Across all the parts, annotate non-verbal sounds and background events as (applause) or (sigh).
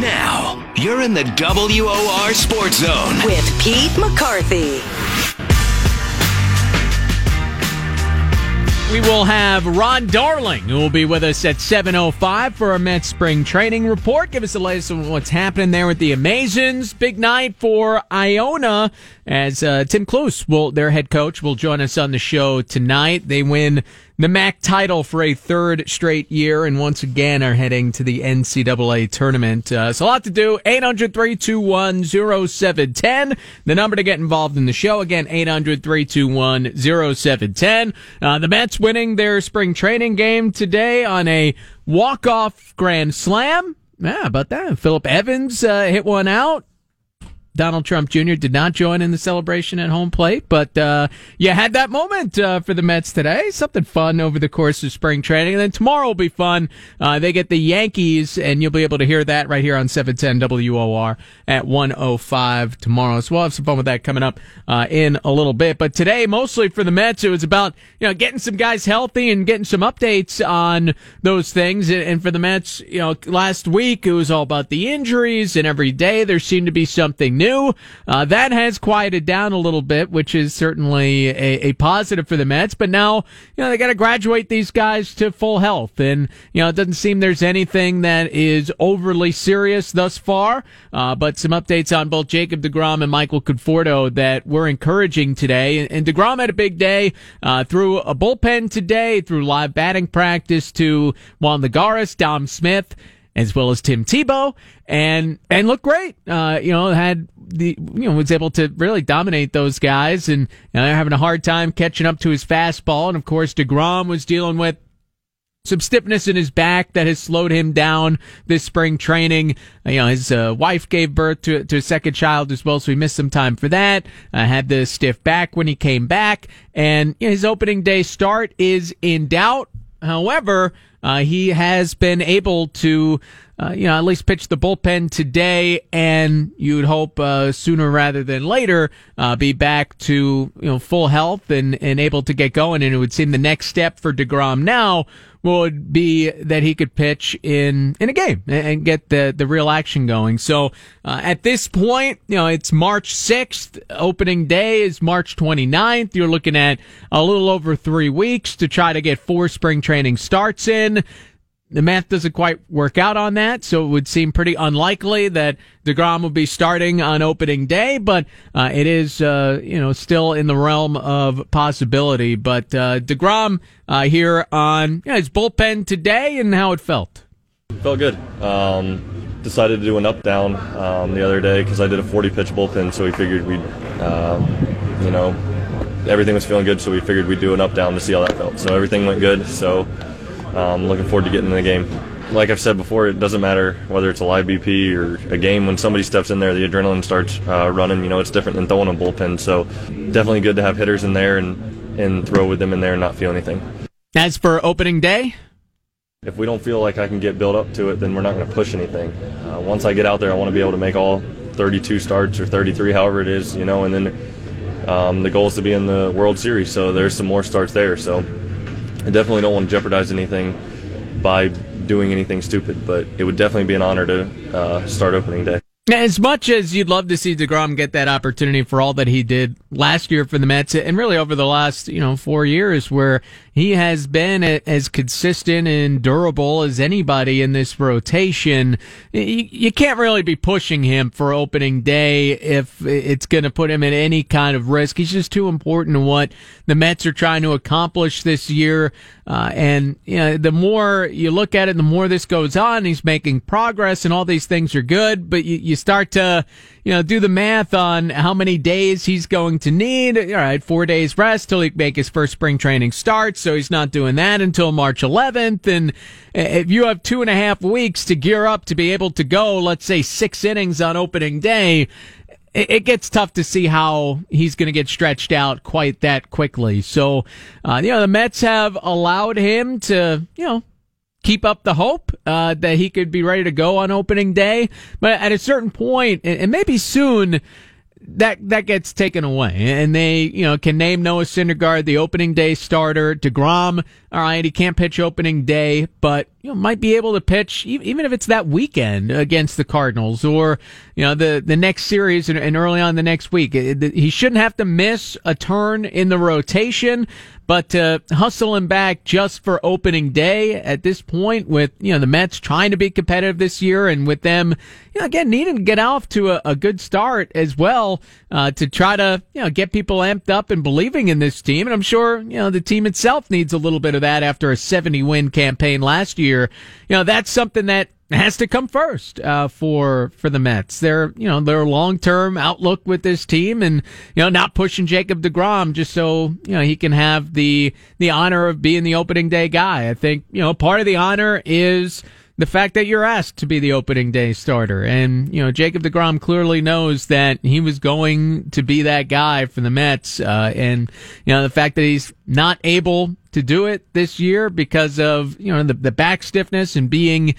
Now, you're in the WOR Sports Zone. with Pete McCarthy. We will have Ron Darling, who will be with us at 7.05 for our Mets spring training report. Give us the latest on what's happening there with the Amazins. Big night for Iona as uh, Tim Cluess, will, their head coach, will join us on the show tonight. They win the MAAC title for a third straight year and once again are heading to the NCAA tournament. Uh, so a lot to do. 800-321-0710. The number to get involved in the show. Again, 800-321-0710. Uh, the Mets winning their spring training game today on a walk-off grand slam. Yeah, about that. Philip Evans uh, hit one out. Donald Trump Jr. did not join in the celebration at home plate, but uh, you had that moment uh, for the Mets today. Something fun over the course of spring training. And then tomorrow will be fun. Uh, they get the Yankees, and you'll be able to hear that right here on 710 WOR at 105 tomorrow. So we'll have some fun with that coming up uh, in a little bit. But today, mostly for the Mets, it was about you know getting some guys healthy and getting some updates on those things. And, for the Mets, you know, last week it was all about the injuries, and every day there seemed to be something new. Uh, that has quieted down a little bit, which is certainly a, a positive for the Mets. But now, you know, they got to graduate these guys to full health. And, you know, it doesn't seem there's anything that is overly serious thus far. Uh, but some updates on both Jacob DeGrom and Michael Conforto that were encouraging today. And, and DeGrom had a big day, uh, through a bullpen today, through live batting practice to Juan Lagares, Dom Smith, as well as Tim Tebow, and and looked great. Uh, you know, had the you know was able to really dominate those guys, and they're having a hard time catching up to his fastball. And of course, Degrom was dealing with some stiffness in his back that has slowed him down this spring training. Uh, you know, his uh, wife gave birth to, to a second child as well, so he missed some time for that. Uh, had the stiff back when he came back, and you know, his opening day start is in doubt. However, uh, he has been able to, uh, you know, at least pitch the bullpen today, and you would hope uh, sooner rather than later uh, be back to you know full health and and able to get going. And it would seem the next step for Degrom now would be that he could pitch in in a game and get the the real action going. So uh, at this point, you know, it's March 6th. Opening day is March 29th. You're looking at a little over 3 weeks to try to get four spring training starts in. The math doesn't quite work out on that, so it would seem pretty unlikely that Degrom would be starting on opening day. But uh, it is, uh, you know, still in the realm of possibility. But uh, Degrom uh, here on his bullpen today and how it felt. Felt good. Um, decided to do an up down um, the other day because I did a 40 pitch bullpen, so we figured we'd, um, you know, everything was feeling good, so we figured we'd do an up down to see how that felt. So everything went good. So um, looking forward to getting in the game. Like I've said before, it doesn't matter whether it's a live BP or a game. When somebody steps in there, the adrenaline starts uh, running. You know, it's different than throwing a bullpen. So definitely good to have hitters in there and, and throw with them in there and not feel anything. As for opening day, If we don't feel like I can get built up to it, then we're not going to push anything. Uh, once I get out there, I want to be able to make all 32 starts or 33, however it is, you know, and then um, the goal is to be in the World Series. So there's some more starts there. So I definitely don't want to jeopardize anything by doing anything stupid, but it would definitely be an honor to uh, start opening day. As much as you'd love to see DeGrom get that opportunity for all that he did last year for the Mets and really over the last, you know, four years where he has been as consistent and durable as anybody in this rotation, you can't really be pushing him for opening day if it's going to put him at any kind of risk. He's just too important to what the Mets are trying to accomplish this year. Uh, and, you know, the more you look at it, the more this goes on, he's making progress and all these things are good, but you, you start to, you know, do the math on how many days he's going to need. All right, four days rest till he make his first spring training start. So he's not doing that until March 11th. And if you have two and a half weeks to gear up to be able to go, let's say six innings on opening day, it gets tough to see how he's going to get stretched out quite that quickly. So, uh, you know, the Mets have allowed him to, you know, keep up the hope uh, that he could be ready to go on opening day. But at a certain point, and maybe soon, that that gets taken away, and they you know can name Noah Syndergaard the opening day starter. Degrom all right, he can't pitch opening day, but you know might be able to pitch even if it's that weekend against the Cardinals or you know the the next series and, early on the next week. He shouldn't have to miss a turn in the rotation. But hustle him back just for opening day at this point with, you know, the Mets trying to be competitive this year and with them, you know, again, needing to get off to a, a good start as well, uh, to try to, you know, get people amped up and believing in this team. And I'm sure, you know, the team itself needs a little bit that after a 70 win campaign last year. You know, that's something that has to come first uh, for for the Mets. Their you know their long term outlook with this team, and you know not pushing Jacob Degrom just so you know he can have the the honor of being the opening day guy. I think you know part of the honor is the fact that you're asked to be the opening day starter. And, you know, Jacob DeGrom clearly knows that he was going to be that guy for the Mets. Uh, and, you know, the fact that he's not able to do it this year because of, you know, the, the back stiffness and being,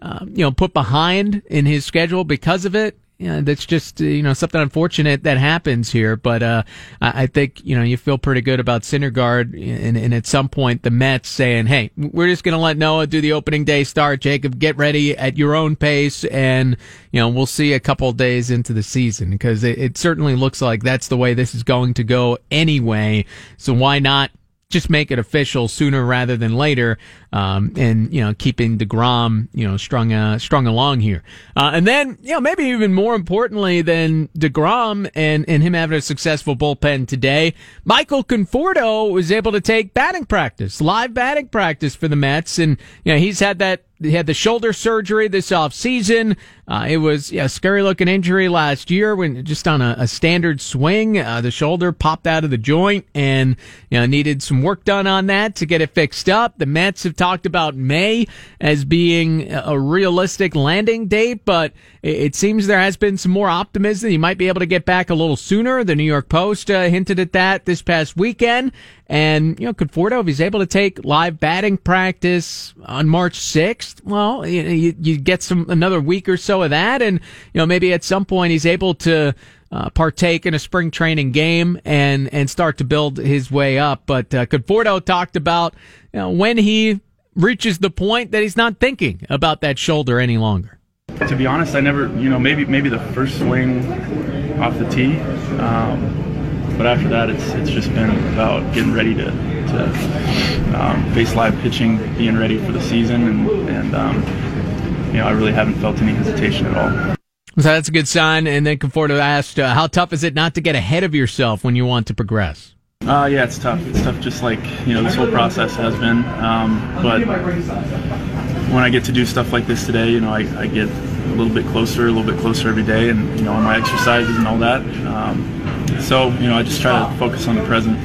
um, you know, put behind in his schedule because of it. Yeah, that's just uh, you know something unfortunate that happens here, but uh, I think you know you feel pretty good about Syndergaard, and, and at some point the Mets saying, "Hey, we're just going to let Noah do the opening day start. Jacob, get ready at your own pace, and you know we'll see a couple days into the season because it, it certainly looks like that's the way this is going to go anyway. So why not just make it official sooner rather than later, um, and you know keeping Degrom you know strung uh, strung along here, uh, and then you know maybe even more importantly than Degrom and and him having a successful bullpen today, Michael Conforto was able to take batting practice, live batting practice for the Mets, and you know he's had that he had the shoulder surgery this off season. Uh, it was a scary looking injury last year when just on a, a standard swing, uh, the shoulder popped out of the joint and you know, needed some work done on that to get it fixed up. The Mets have talked about May as being a realistic landing date, but it, seems there has been some more optimism. He might be able to get back a little sooner. The New York Post uh, hinted at that this past weekend. And, you know, Conforto, if he's able to take live batting practice on March 6th, well, you, you get some, another week or so of that. And, you know, maybe at some point he's able to, uh, partake in a spring training game and, and start to build his way up. But, uh, Conforto talked about, you know, when he reaches the point that he's not thinking about that shoulder any longer. To be honest, I never, you know, maybe, maybe the first swing off the tee, um, but after that, it's it's just been about getting ready to to um, face live pitching, being ready for the season, and and um, you know I really haven't felt any hesitation at all. So that's a good sign. And then Conforto asked, uh, "How tough is it not to get ahead of yourself when you want to progress?" Uh, yeah, it's tough. It's tough, just like you know this whole process has been. Um, but when I get to do stuff like this today, you know, I, I, get a little bit closer, a little bit closer every day, and you know, on my exercises and all that. Um, so, you know, I just try to focus on the present,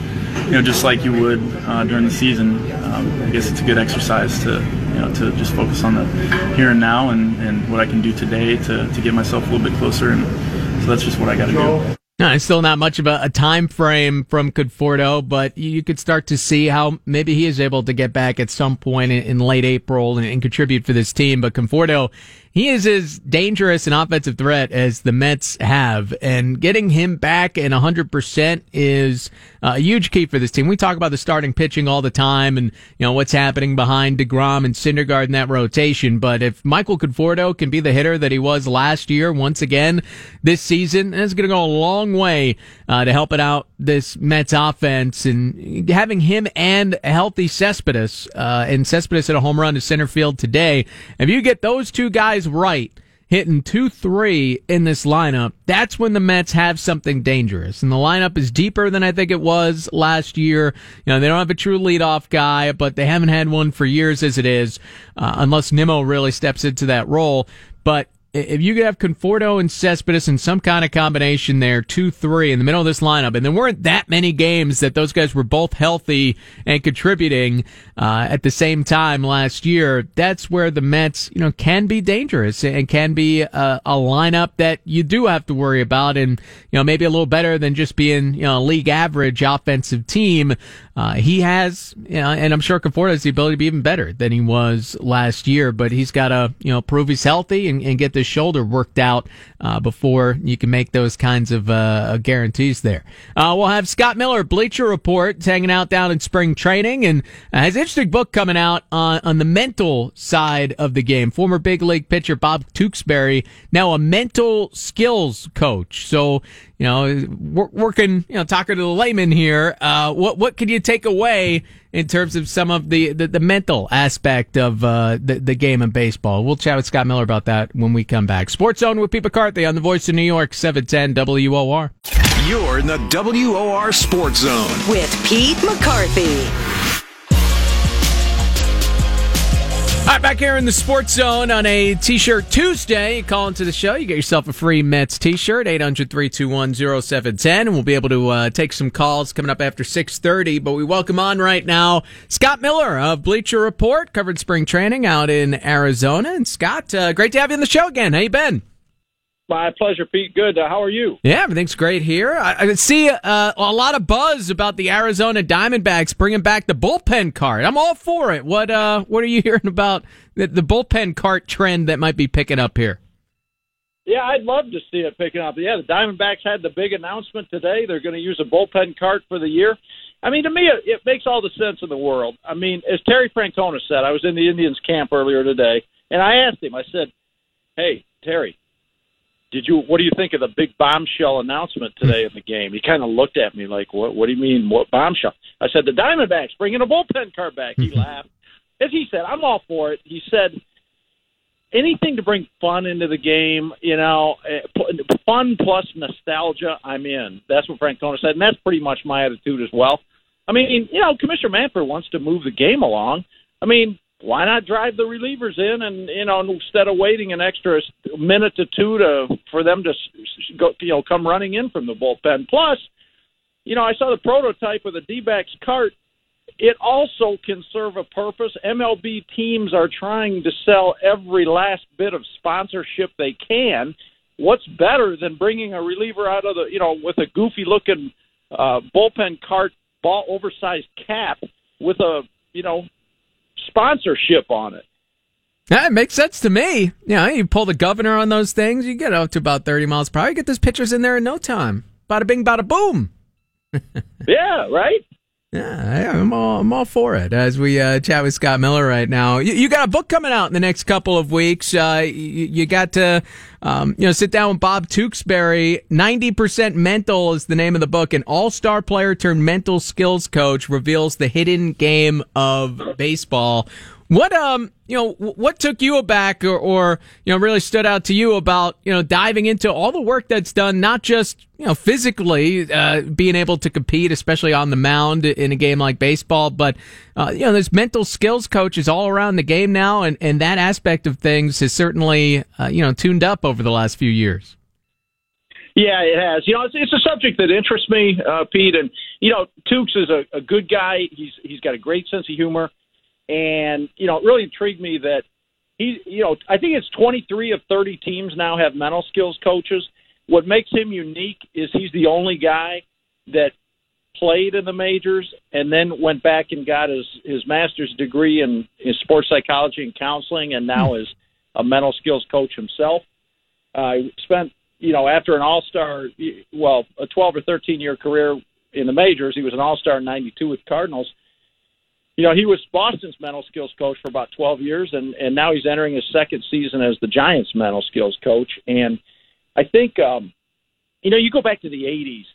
you know, just like you would uh, during the season. Um, I guess it's a good exercise to, you know, to just focus on the here and now and, and what I can do today to, to get myself a little bit closer. And so that's just what I got to do. It's still not much of a, a, time frame from Conforto, but you could start to see how maybe he is able to get back at some point in, in late April and, and, contribute for this team. But Conforto he is as dangerous an offensive threat as the Mets have, and getting him back and 100% is uh, a huge key for this team. We talk about the starting pitching all the time and, you know, what's happening behind DeGrom and Syndergaard in that rotation, but if Michael Conforto can be the hitter that he was last year once again this season, it's going to go a long way uh, to helping out this Mets offense and having him and healthy Cespedes, uh, and Cespedes hit a home run to center field today. If you get those two guys guys right hitting 2 3 in this lineup, that's when the Mets have something dangerous. And the lineup is deeper than I think it was last year. You know, they don't have a true leadoff guy, but they haven't had one for years as it is, uh, unless Nimmo really steps into that role. But if you could have Conforto and Cespedes in some kind of combination there, two, three in the middle of this lineup, and there weren't that many games that those guys were both healthy and contributing uh, at the same time last year. That's where the Mets, you know, can be dangerous and can be a, a lineup that you do have to worry about, and you know maybe a little better than just being you know a league average offensive team. Uh, he has, you know, and I'm sure Conforto has the ability to be even better than he was last year. But he's got to, you know, prove he's healthy and, and get this shoulder worked out uh, before you can make those kinds of uh, guarantees there. Uh, we'll have Scott Miller, Bleacher Report, hanging out down in spring training, and has an interesting book coming out on on the mental side of the game. Former big league pitcher Bob Tewksbury, now a mental skills coach. So you know, working, you know, talking to the layman here, uh, what what can you take away in terms of some of the, the, the mental aspect of uh, the, the game of baseball? We'll chat with Scott Miller about that when we come back. Sports Zone with Pete McCarthy on the Voice of New York, 710 WOR. You're in the WOR Sports Zone with Pete McCarthy. All right, back here in the Sports Zone on a T-shirt Tuesday. Call into the show, you get yourself a free Mets T-shirt, 800-321-0710, and we'll be able to uh, take some calls coming up after 6.30. But we welcome on right now Scott Miller of Bleacher Report, covered spring training out in Arizona. And Scott, uh, great to have you on the show again. How you been? My pleasure, Pete. Good. Uh, how are you? Yeah, everything's great here. I, I see uh, a lot of buzz about the Arizona Diamondbacks bringing back the bullpen cart. I'm all for it. What uh, What are you (laughs) hearing about the, the bullpen cart trend that might be picking up here? Yeah, I'd love to see it picking up. Yeah, the Diamondbacks had the big announcement today. They're going to use a bullpen cart for the year. I mean, to me, it, it makes all the sense in the world. I mean, as Terry Francona said, I was in the Indians camp earlier today, and I asked him. I said, "Hey, Terry, did you what do you think of the big bombshell announcement today in the game? He kind of looked at me like what what do you mean what bombshell? I said the diamondbacks bringing a bullpen cart back. He laughed. As he said i'm all for it. He said anything to bring fun into the game you know eh, fun plus nostalgia i'm in. That's what francona said and that's pretty much my attitude as well. I mean you know commissioner manfred wants to move the game along. I mean why not drive the relievers in and you know instead of waiting an extra minute to two to for them to go you know come running in from the bullpen. Plus you know i saw the prototype of the d-backs cart. It also can serve a purpose. Mlb teams are trying to sell every last bit of sponsorship they can. What's better than bringing a reliever out of the you know with a goofy looking uh bullpen cart ball oversized cap with a you know sponsorship on it. Yeah, it makes sense to me. You know, you pull the governor on those things, you get up to about 30 miles per hour, you get those pitchers in there in no time. Bada bing, bada boom. (laughs) yeah, right? Yeah, I'm all, I'm all for it as we uh, chat with Scott Miller right now. You, you, got a book coming out in the next couple of weeks. Uh, you, you, got to, um, you know, sit down with Bob Tewksbury. 90% Mental is the name of the book. An all-star player turned mental skills coach reveals the hidden game of baseball. What um you know what took you aback or, or you know really stood out to you about you know diving into all the work that's done not just you know physically uh, being able to compete especially on the mound in a game like baseball but uh, you know there's mental skills coaches all around the game now and and that aspect of things has certainly uh, you know tuned up over the last few years. Yeah, it has. You know, it's, it's a subject that interests me, uh, Pete. And you know, Tewks is a, a good guy. He's he's got a great sense of humor and you know, it really intrigued me that he, you know, I think it's 23 of 30 teams now have mental skills coaches. What makes him unique is he's the only guy that played in the majors and then went back and got his his master's degree in, in sports psychology and counseling, and now is a mental skills coach himself. Uh, spent, you know, after an all star, well, a 12 or 13 year career in the majors, he was an all star in '92 with Cardinals you know, he was Boston's mental skills coach for about 12 years, and and now he's entering his second season as the Giants' mental skills coach. And I think, um, you know, you go back to the 80s.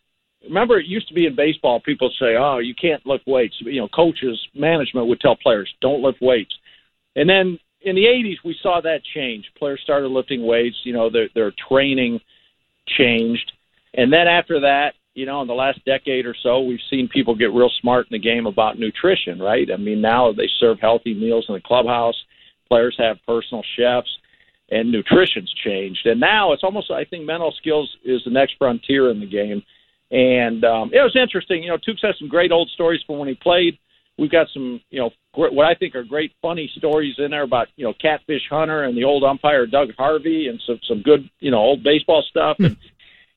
Remember, it used to be in baseball, people say, "Oh, you can't lift weights." You know, coaches, management would tell players, "Don't lift weights." And then in the 80s, we saw that change. Players started lifting weights. You know, their their training changed, and then after that, you know, in the last decade or so, we've seen people get real smart in the game about nutrition, right? I mean, now they serve healthy meals in the clubhouse. Players have personal chefs, and nutrition's changed. And now it's almost, I think, mental skills is the next frontier in the game. And um, it was interesting. You know, Tewks has some great old stories from when he played. We've got some, you know, what I think are great funny stories in there about, you know, Catfish Hunter and the old umpire Doug Harvey, and some some good, you know, old baseball stuff. And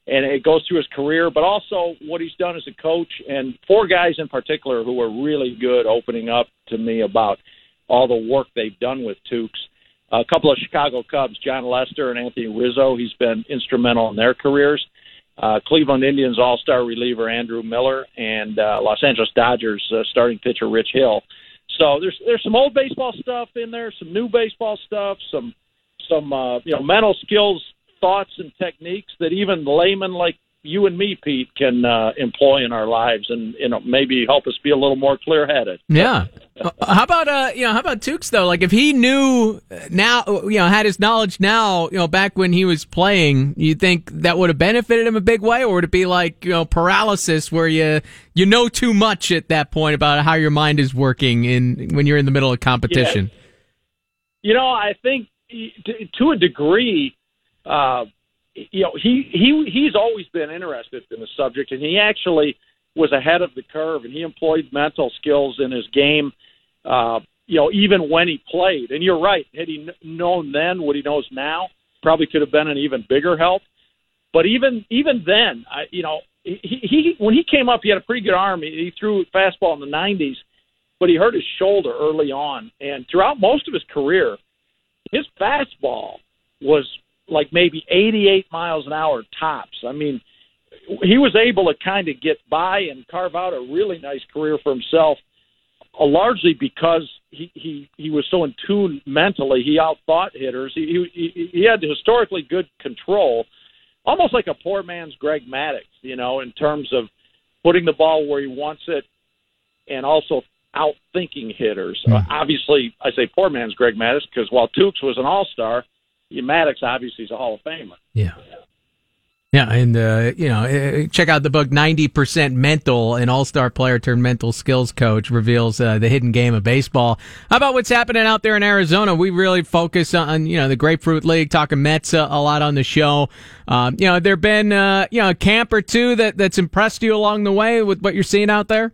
and it goes through his career, but also what he's done as a coach. And four guys in particular who are really good opening up to me about all the work they've done with Tewks. A couple of Chicago Cubs, Jon Lester and Anthony Rizzo. He's been instrumental in their careers. Uh, Cleveland Indians All-Star reliever Andrew Miller and uh, Los Angeles Dodgers uh, starting pitcher Rich Hill. So there's there's some old baseball stuff in there, some new baseball stuff, some some uh, you know mental skills, thoughts, and techniques that even laymen like you and me, Pete, can uh, employ in our lives, and you know maybe help us be a little more clear-headed. Yeah. Uh, how about uh, you know, how about Tewks though? Like if he knew now, you know, had his knowledge now, you know, back when he was playing, you think that would have benefited him a big way, or would it be like you know paralysis where you you know too much at that point about how your mind is working in when you're in the middle of competition? Yeah. You know, I think to a degree. Uh, you know, he he he's always been interested in the subject, and he actually was ahead of the curve, and he employed mental skills in his game. Uh, you know, even when he played, and you're right. Had he known then what he knows now, probably could have been an even bigger help. But even even then, I, you know, he, he when he came up, he had a pretty good arm. He, he threw fastball in the 90s, but he hurt his shoulder early on, and throughout most of his career, his fastball was like maybe 88 miles an hour tops. I mean, he was able to kind of get by and carve out a really nice career for himself, uh, largely because he he he was so in tune mentally. He outthought hitters. He he he had historically good control, almost like a poor man's Greg Maddux, you know, in terms of putting the ball where he wants it, and also outthinking hitters. Mm-hmm. Uh, obviously, I say poor man's Greg Maddux because while Tewks was an All Star Maddux obviously is a Hall of Famer. Yeah. Yeah, and uh, you know, uh, uh, check out the book "90 Percent Mental." An all-star player turned mental skills coach reveals uh, the hidden game of baseball. How about what's happening out there in Arizona? We really focus on you know the Grapefruit League, talking Mets a, a lot on the show. Um, you know, there've been uh, you know a camp or two that that's impressed you along the way with what you're seeing out there.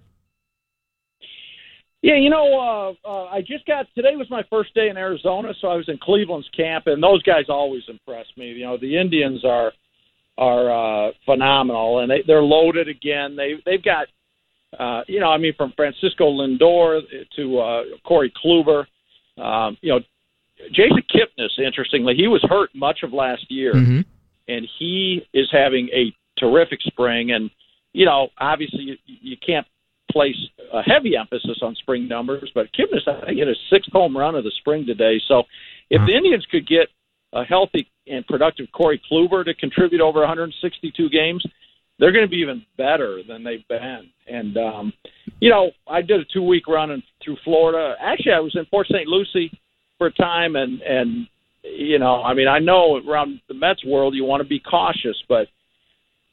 Yeah, you know, uh, uh, I just got today was my first day in Arizona, so I was in Cleveland's camp, and those guys always impress me. You know, the Indians are are uh, phenomenal, and they, they're loaded again. They they've got, uh, you know, I mean, from Francisco Lindor to uh, Corey Kluber, um, you know, Jason Kipnis. Interestingly, he was hurt much of last year, mm-hmm. and he is having a terrific spring. And you know, obviously, you, you can't place a heavy emphasis on spring numbers, but Kipnis, I think, hit his sixth home run of the spring today. So if the Indians could get a healthy and productive Corey Kluber to contribute over 162 games, they're going to be even better than they've been. And, um, you know, I did a two week run in, through Florida. Actually, I was in Port St. Lucie for a time, and, and, you know, I mean, I know around the Mets world you want to be cautious, but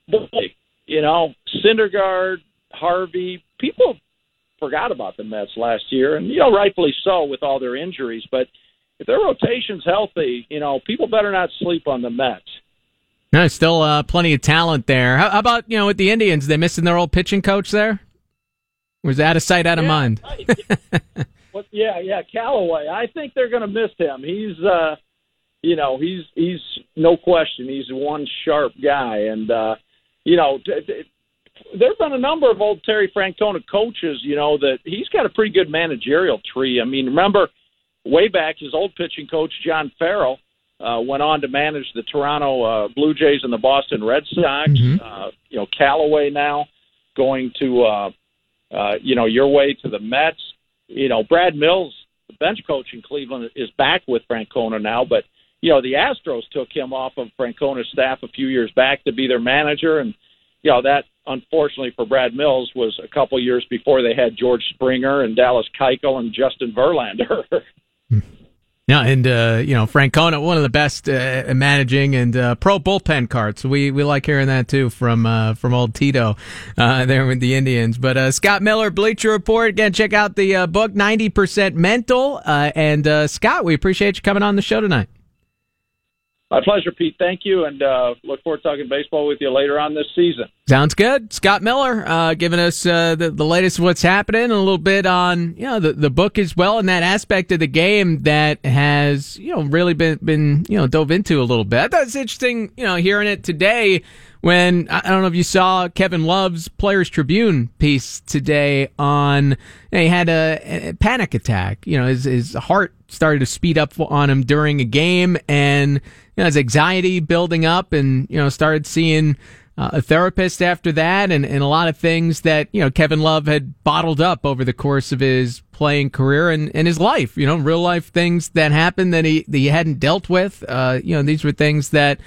boy, you know, Syndergaard, Harvey, people forgot about the Mets last year, and you know, rightfully so with all their injuries. But if their rotation's healthy, you know, people better not sleep on the Mets. No, still uh, plenty of talent there. How, how, about you know with the Indians? They missing their old pitching coach there. Was out of sight, out of yeah, mind? (laughs) well, yeah, yeah, Callaway. I think they're going to miss him. He's, uh, you know, he's he's no question. He's one sharp guy, and uh, you know, t- t- there've been a number of old Terry Francona coaches, you know, that he's got a pretty good managerial tree. I mean, remember way back his old pitching coach John Farrell uh, went on to manage the Toronto uh, Blue Jays and the Boston Red Sox. Mm-hmm. Uh, you know, Callaway now going to uh, uh, you know your way to the Mets. You know, Brad Mills, the bench coach in Cleveland, is back with Francona now, but you know the Astros took him off of Francona's staff a few years back to be their manager and you know that unfortunately for Brad Mills was a couple years before they had George Springer and Dallas Keuchel and Justin Verlander. (laughs) Yeah, and uh, you know Francona, one of the best uh, managing and uh, pro bullpen carts. We we like hearing that too from uh, from old Tito uh, there with the Indians. But uh, Scott Miller, Bleacher Report. Again, check out the book, Ninety Percent Mental. and Scott, we appreciate you coming on the show tonight. My pleasure, Pete. Thank you, and uh, look forward to talking baseball with you later on this season. Sounds good. Scott Miller uh, giving us uh, the, the latest of what's happening, and a little bit on you know the, the book as well, and that aspect of the game that has you know really been been you know dove into a little bit. That's interesting. You know, hearing it today when I don't know if you saw Kevin Love's Players Tribune piece today on he had a, a panic attack. You know, his his heart started to speed up on him during a game, and you know, anxiety building up, and you know, started seeing uh, a therapist after that, and, and a lot of things that you know Kevin Love had bottled up over the course of his playing career and, and his life. You know, real life things that happened that he that he hadn't dealt with. Uh, you know, these were things that.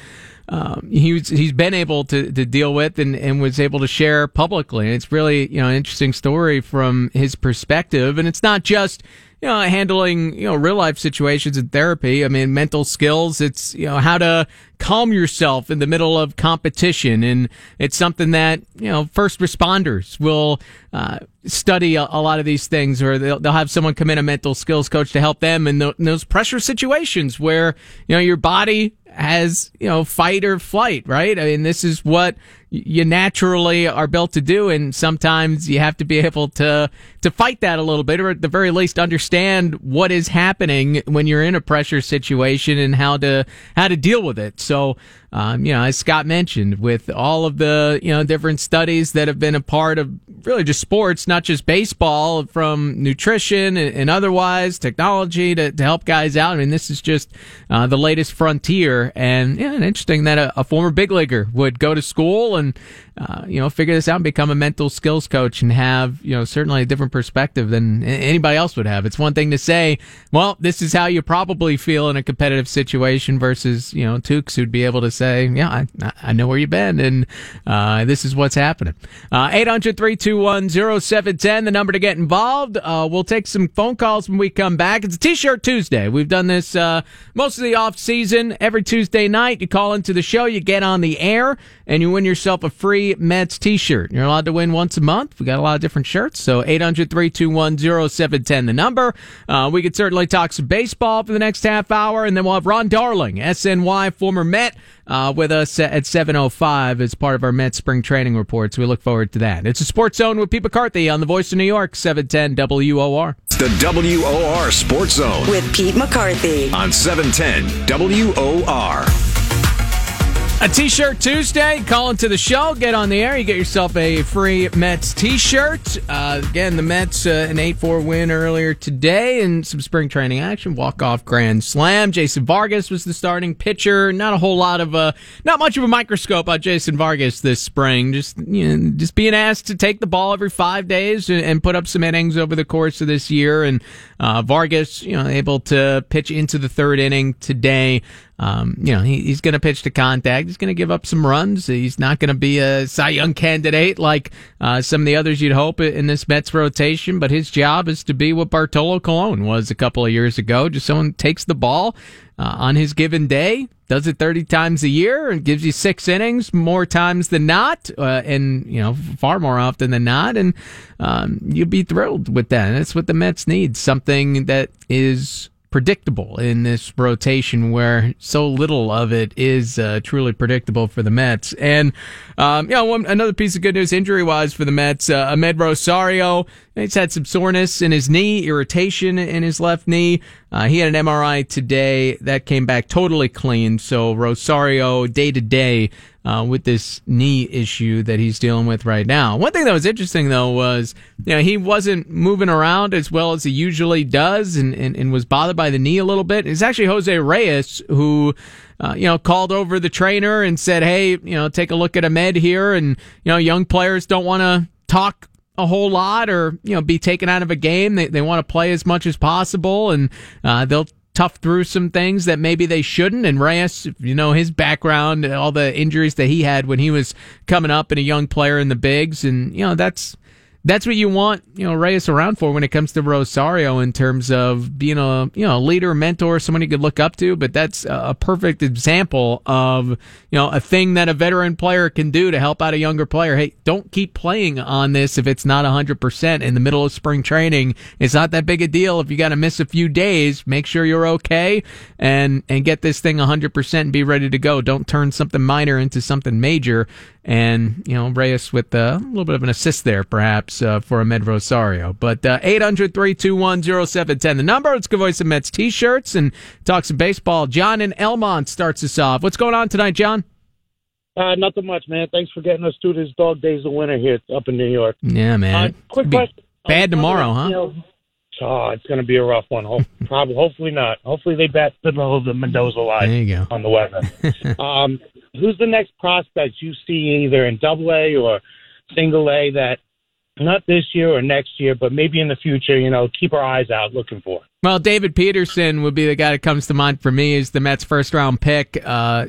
Um, he's he's been able to, to deal with and, and was able to share publicly. And it's really you know an interesting story from his perspective. And it's not just you know, handling, you know, real life situations in therapy. I mean, mental skills. It's, you know, how to calm yourself in the middle of competition. And it's something that, you know, first responders will, uh, study a, a, lot of these things or they'll, they'll have someone come in, a mental skills coach to help them in, the, in those pressure situations where, you know, your body has, you know, fight or flight, right? I mean, this is what you naturally are built to do. And sometimes you have to be able to, to fight that a little bit or at the very least understand what is happening when you're in a pressure situation and how to, how to deal with it. So, um, you know, as Scott mentioned, with all of the, you know, different studies that have been a part of really just sports, not just baseball, from nutrition and, and otherwise, technology to, to help guys out. I mean, this is just uh, the latest frontier. And, yeah, interesting that a, a former big leaguer would go to school and, uh, you know, figure this out and become a mental skills coach and have, you know, certainly a different perspective than anybody else would have. It's one thing to say, well, this is how you probably feel in a competitive situation versus, you know, Tewks who'd be able to say, yeah, I, I know where you've been and, uh, this is what's happening. Uh, 800 321 0710, the number to get involved. Uh, we'll take some phone calls when we come back. It's a t-shirt Tuesday. We've done this, uh, most of the off season. Every Tuesday night, you call into the show, you get on the air and you win yourself a free Mets t-shirt. You're allowed to win once a month. We got a lot of different shirts. So 800-321-0710, the number. Uh, we could certainly talk some baseball for the next half hour. And then we'll have Ron Darling, SNY, former Met, uh, with us at 7.05 as part of our Met spring training reports. We look forward to that. It's a Sports Zone with Pete McCarthy on the Voice of New York, 710 WOR. It's the WOR Sports Zone with Pete McCarthy on 710 WOR. A T-shirt Tuesday. Call into the show. Get on the air. You get yourself a free Mets T-shirt. Uh, again, the Mets uh, an eight-four win earlier today, and some spring training action. Walk-off grand slam. Jason Vargas was the starting pitcher. Not a whole lot of uh, not much of a microscope on Jason Vargas this spring. Just you know, just being asked to take the ball every five days and, and put up some innings over the course of this year. And uh, Vargas, you know, able to pitch into the third inning today. Um, you know, he, he's going to pitch to contact. He's going to give up some runs. He's not going to be a Cy Young candidate like uh, some of the others you'd hope in this Mets rotation. But his job is to be what Bartolo Colon was a couple of years ago. Just someone takes the ball uh, on his given day, does it 30 times a year, and gives you six innings more times than not, uh, and you know far more often than not, and um, you'd be thrilled with that. And that's what the Mets need: something that is predictable in this rotation where so little of it is uh, truly predictable for the Mets. And, um, you know, one, another piece of good news injury wise for the Mets, uh, Amed Rosario, he's had some soreness in his knee, irritation in his left knee. Uh, he had an MRI today that came back totally clean. So Rosario day to day uh, with this knee issue that he's dealing with right now. One thing that was interesting though was, you know, he wasn't moving around as well as he usually does and, and, and was bothered by the knee a little bit. It's actually Jose Reyes who, uh, you know, called over the trainer and said, Hey, you know, take a look at Amed here. And, you know, young players don't want to talk a whole lot or, you know, be taken out of a game. They, they want to play as much as possible and, uh, they'll tough through some things that maybe they shouldn't. And Reyes, you know, his background, all the injuries that he had when he was coming up and a young player in the bigs. And, you know, that's, that's what you want, you know, Reyes around for when it comes to Rosario in terms of being a, you know, leader, mentor, someone you could look up to. But that's a perfect example of, you know, a thing that a veteran player can do to help out a younger player. Hey, don't keep playing on this if it's not 100% in the middle of spring training. It's not that big a deal. If you got to miss a few days, make sure you're okay and, and get this thing 100% and be ready to go. Don't turn something minor into something major and you know Reyes with uh, a little bit of an assist there, perhaps uh, for Amed Rosario. But uh, eight hundred three two one zero seven ten the number. Let's go voice some Mets t-shirts and talk some baseball. John and Elmont starts us off. What's going on tonight, John? Uh, nothing much, man. Thanks for getting us through this dog days of winter here up in New York. Yeah, man. Uh, quick question. Bad tomorrow, huh? you know, oh, it's going to be a rough one. Hope, (laughs) probably, hopefully not. Hopefully they bat below the Mendoza line There you go. on the weather. (laughs) um, who's the next prospect you see either in Double A or Single A that not this year or next year, but maybe in the future? You know, keep our eyes out looking for. Well, David Peterson would be the guy that comes to mind for me as the Mets' first round pick uh,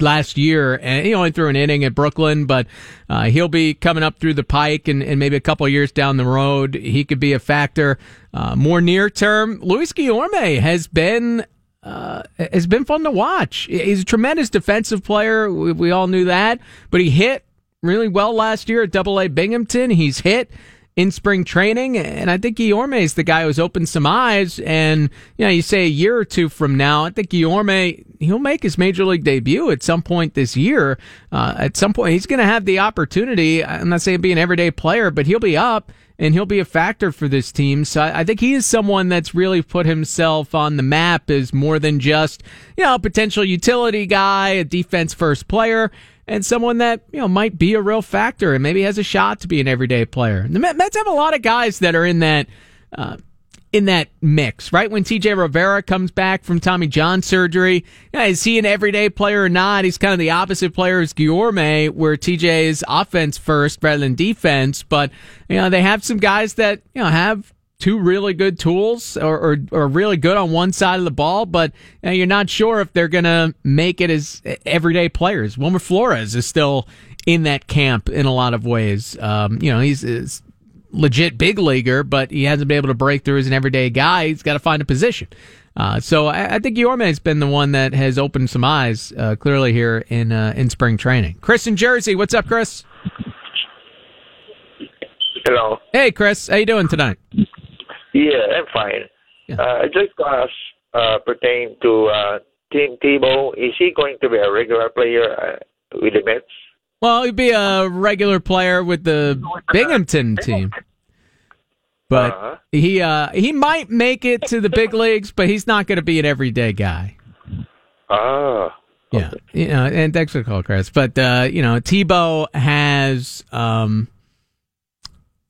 last year, and he only threw an inning at Brooklyn, but uh, he'll be coming up through the pike, and, and maybe a couple years down the road, he could be a factor. Uh, more near term, Luis Guillorme has been. Uh, has been fun to watch. He's a tremendous defensive player. We, we all knew that, but he hit really well last year at Double A Binghamton. He's hit in spring training, and I think Guillorme is the guy who's opened some eyes. And you know, you say a year or two from now, I think Guillorme he'll make his major league debut at some point this year. Uh, at some point, he's going to have the opportunity. I'm not saying be an everyday player, but he'll be up and he'll be a factor for this team. So I, think he is someone that's really put himself on the map as more than just you know a potential utility guy, a defense first player and someone that you know might be a real factor and maybe has a shot to be an everyday player. The Mets have a lot of guys that are in that uh, in that mix, right? When TJ Rivera comes back from Tommy John surgery, is he an everyday player or not? He's kind of the opposite player as Guillorme, where TJ is offense first rather than defense. But you know they have some guys that you know have two really good tools or, or, or, really good on one side of the ball, but you know, you're not sure if they're going to make it as everyday players. Wilmer Flores is still in that camp in a lot of ways. Um, you know, he's, he's legit big leaguer, but he hasn't been able to break through as an everyday guy. He's got to find a position. Uh, so I, I think has been the one that has opened some eyes uh, clearly here in uh, in spring training. Chris in Jersey, what's up, Chris? Hello. Hey, Chris, how you doing tonight? Yeah, I'm fine. Yeah. Uh, I just ask uh, pertain to uh, Tim Tebow. Is he going to be a regular player uh, with the Mets? Well, he'd be a regular player with the Binghamton team. But Uh-huh. he uh, he might make it to the big leagues, but he's not going to be an everyday guy. Ah. Yeah, you know, and thanks for the call, Chris. But uh, you know, Tebow has um,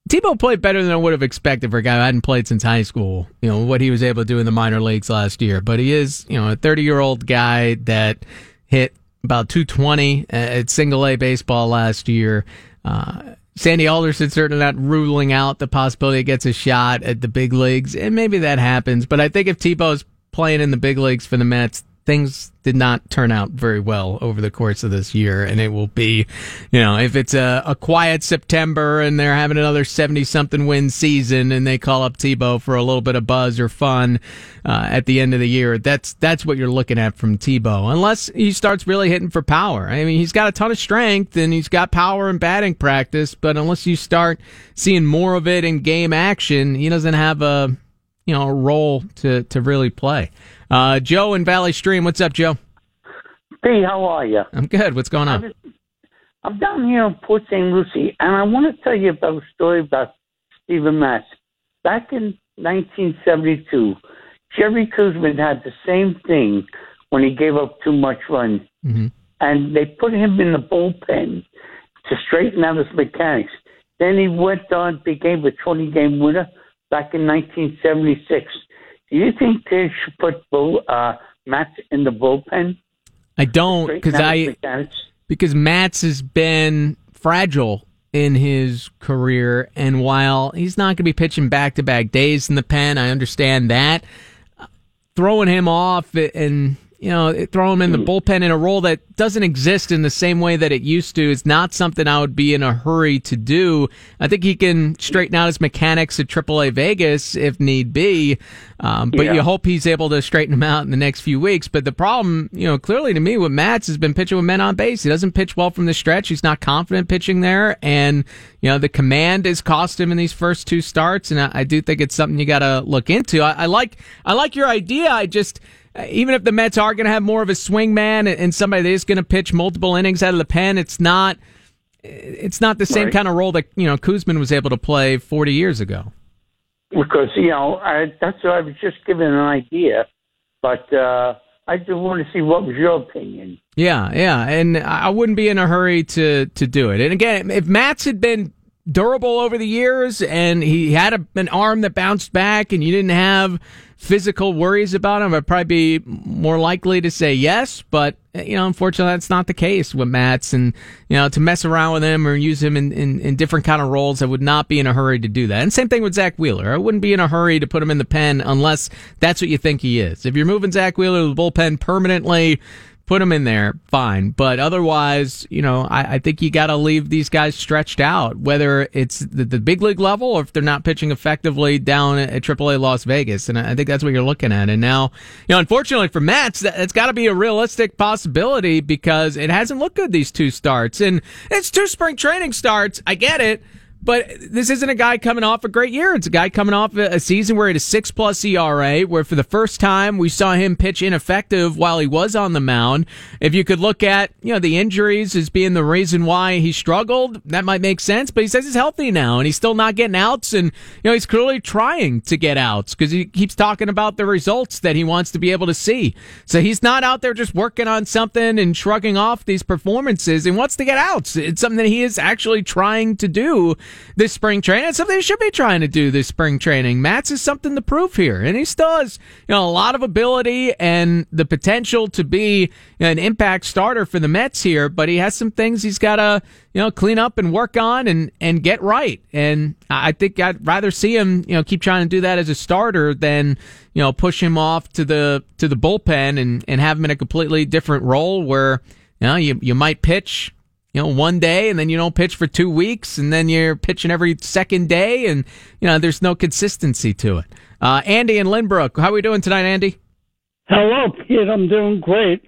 Tebow played better than I would have expected for a guy who hadn't played since high school. You know what he was able to do in the minor leagues last year, but he is you know a 30 year old guy that hit about 220 at single A baseball last year. Uh, Sandy Alderson certainly not ruling out the possibility he gets a shot at the big leagues, and maybe that happens. But I think if Tebow's playing in the big leagues for the Mets, things did not turn out very well over the course of this year. And it will be, you know, if it's a, a quiet September and they're having another 70 something win season and they call up Tebow for a little bit of buzz or fun uh, at the end of the year, that's, that's what you're looking at from Tebow. Unless he starts really hitting for power. I mean, he's got a ton of strength and he's got power in batting practice, but unless you start seeing more of it in game action, he doesn't have a, you know, a role to, to really play. Uh, Joe in Valley Stream, what's up, Joe? Hey, how are you? I'm good. What's going on? I'm down here in Port St. Lucie, and I want to tell you about a story about Stephen Matz. Back in 1972, Jerry Koosman had the same thing when he gave up too much run, Mm-hmm. and they put him in the bullpen to straighten out his mechanics. Then he went on, became a 20 game winner back in 1976. Do you think they should put bull, uh, in the bullpen? I don't because I because Matz has been fragile in his career, and while he's not going to be pitching back to back days in the pen, I understand that. Throwing him off and you know throw him in the bullpen in a role that doesn't exist in the same way that it used to is not something I would be in a hurry to do. I think he can straighten out his mechanics at AAA Vegas if need be, um, but Yeah. you hope he's able to straighten them out in the next few weeks. But the problem, you know, clearly to me with Matz has been pitching with men on base. He doesn't pitch well from the stretch. He's not confident pitching there, and you know the command has cost him in these first two starts. And I, I do think it's something you got to look into. I, I like I like your idea. I just even if the Mets are going to have more of a swing man and, somebody that is going to pitch multiple innings out of the pen, it's not it's not the same Right. kind of role that you know Koosman was able to play 40 years ago. because you know I, that's what I was just giving an idea. But uh, I just want to see what was your opinion. Yeah, yeah, and I wouldn't be in a hurry to to do it. And again, if Matz had been durable over the years and he had a, an arm that bounced back and you didn't have physical worries about him, I'd probably be more likely to say yes. But, you know, unfortunately, that's not the case with Matz. And, you know, to mess around with him or use him in, in, in different kind of roles, I would not be in a hurry to do that. And same thing with Zach Wheeler. I wouldn't be in a hurry to put him in the pen unless that's what you think he is. If you're moving Zach Wheeler to the bullpen permanently, put them in there, fine. But otherwise, you know, I, I think you got to leave these guys stretched out, whether it's the, the, big league level or if they're not pitching effectively down at, AAA Las Vegas. And I think that's what you're looking at. And now, you know, unfortunately for Matz, that, it's got to be a realistic possibility because it hasn't looked good these two starts. And it's two spring training starts. I get it. But this isn't a guy coming off a great year. It's a guy coming off a season where he had a six plus ERA, where for the first time we saw him pitch ineffective while he was on the mound. If you could look at, you know, the injuries as being the reason why he struggled, that might make sense. But he says he's healthy now and he's still not getting outs. And, you know, he's clearly trying to get outs because he keeps talking about the results that he wants to be able to see. So he's not out there just working on something and shrugging off these performances and wants to get outs. It's something that he is actually trying to do this spring training. Something he should be trying to do this spring training. Matz is something to prove here, and he still has you know a lot of ability and the potential to be an impact starter for the Mets here. But he has some things he's got to you know clean up and work on and and get right. And I think I'd rather see him you know keep trying to do that as a starter than you know push him off to the to the bullpen and and have him in a completely different role where you know you you might pitch you know, one day and then you don't pitch for two weeks and then you're pitching every second day and, you know, there's no consistency to it. Uh, Andy and Lynbrook, how are we doing tonight, Andy? Hello, Pete. I'm doing great.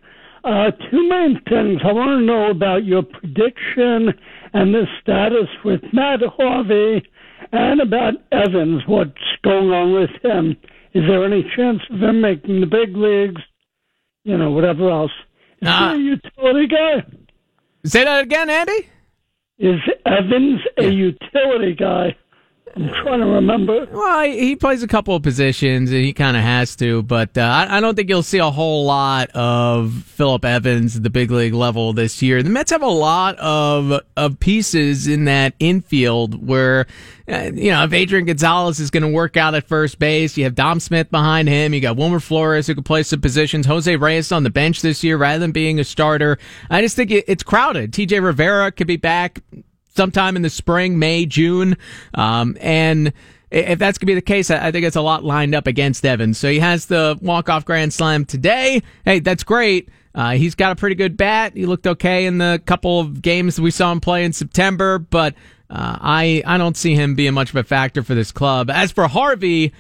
Uh, two main things. I want to know about your prediction and the status with Matt Harvey and about Evans, what's going on with him. Is there any chance of him making the big leagues? You know, whatever else. Is uh, he a utility guy? Say that again, Andy. Is Evans a utility guy? I'm trying to remember. Well, he plays a couple of positions, and he kind of has to. But uh, I don't think you'll see a whole lot of Phillip Evans at the big league level this year. The Mets have a lot of of pieces in that infield where, uh, you know, if Adrian Gonzalez is going to work out at first base, you have Dom Smith behind him. You got Wilmer Flores who can play some positions. Jose Reyes on the bench this year rather than being a starter. I just think it's crowded. T.J. Rivera could be back sometime in the spring, May, June. Um, and if that's going to be the case, I think it's a lot lined up against Evans. So he has the walk-off grand slam today. Hey, that's great. Uh, he's got a pretty good bat. He looked okay in the couple of games we saw him play in September, but uh, I I don't see him being much of a factor for this club. As for Harvey,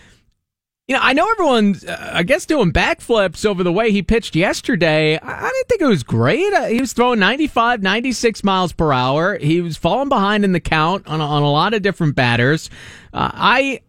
you know, I know everyone's, uh, I guess, doing backflips over the way he pitched yesterday. I, I didn't think it was great. Uh, he was throwing 95, 96 miles per hour. He was falling behind in the count on, on a lot of different batters. Uh, I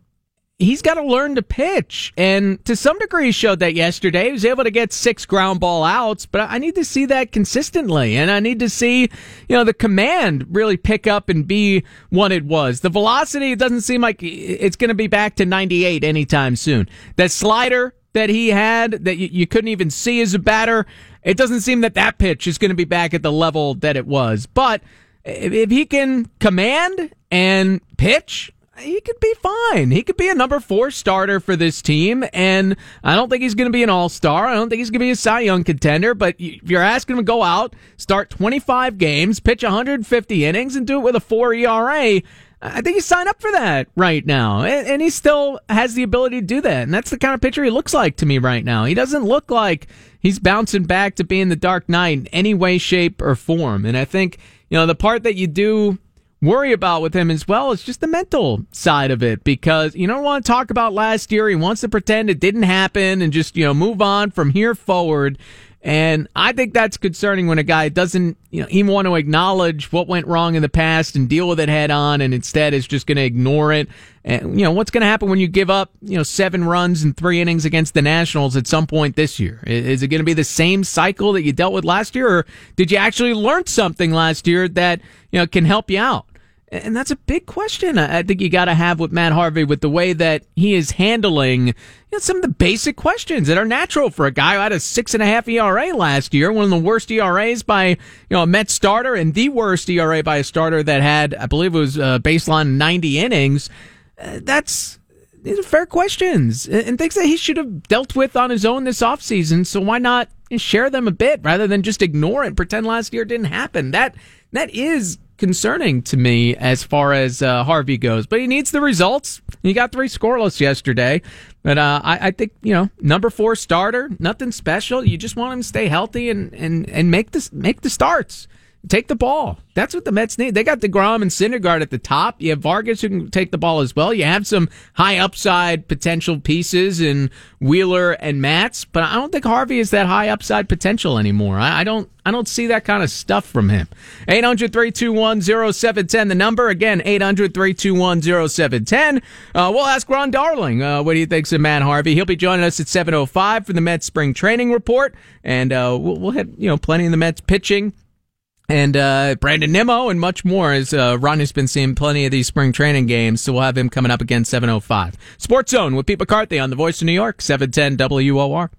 he's got to learn to pitch. And to some degree, he showed that yesterday. He was able to get six ground ball outs, but I need to see that consistently. And I need to see, you know, the command really pick up and be what it was. The velocity, it doesn't seem like it's going to be back to 98 anytime soon. That slider that he had that you, couldn't even see as a batter, it doesn't seem that that pitch is going to be back at the level that it was. But if he can command and pitch, he could be fine. He could be a number four starter for this team, and I don't think he's going to be an all star. I don't think he's going to be a Cy Young contender. But if you're asking him to go out, start 25 games, pitch 150 innings, and do it with a four ERA, I think he's signed up for that right now, and, he still has the ability to do that. And that's the kind of pitcher he looks like to me right now. He doesn't look like he's bouncing back to being the Dark Knight in any way, shape, or form. And I think you know the part that you do worry about with him as well is just the mental side of it because you don't want to talk about last year. He wants to pretend it didn't happen and just, you know, move on from here forward. And I think that's concerning when a guy doesn't, you know, even want to acknowledge what went wrong in the past and deal with it head on, and instead is just going to ignore it. And you know, what's going to happen when you give up, you know, seven runs in three innings against the Nationals at some point this year? Is it going to be the same cycle that you dealt with last year, or did you actually learn something last year that you know can help you out? And that's a big question I think you got to have with Matt Harvey with the way that he is handling you know, some of the basic questions that are natural for a guy who had a six and a half ERA last year, one of the worst ERAs by you know a Met starter, and the worst ERA by a starter that had, I believe, it was uh, baseline ninety innings. Uh, that's these are fair questions and things that he should have dealt with on his own this offseason. So why not share them a bit rather than just ignore it pretend last year didn't happen? That that is concerning to me as far as uh, Harvey goes. But he needs the results. He got three scoreless yesterday. But uh, I, I, think you know number four starter, nothing special. You just want him to stay healthy and and and make this make the starts. Take the ball. That's what the Mets need. They got deGrom and Syndergaard at the top. You have Vargas who can take the ball as well. You have some high upside potential pieces in Wheeler and Matz, but I don't think Harvey is that high upside potential anymore. I, I don't I don't see that kind of stuff from him. 800-321-0710, the number. Again, 800-321-0710. Uh, we'll ask Ron Darling uh, what he thinks of Matt Harvey. He'll be joining us at 7.05 for the Mets spring training report, and uh, we'll, we'll have you know plenty of the Mets pitching and uh, Brandon Nimmo and much more. As uh, Ron has been seeing plenty of these spring training games, so we'll have him coming up again 7:05. Sports Zone with Pete McCarthy on the Voice of New York, 710 WOR.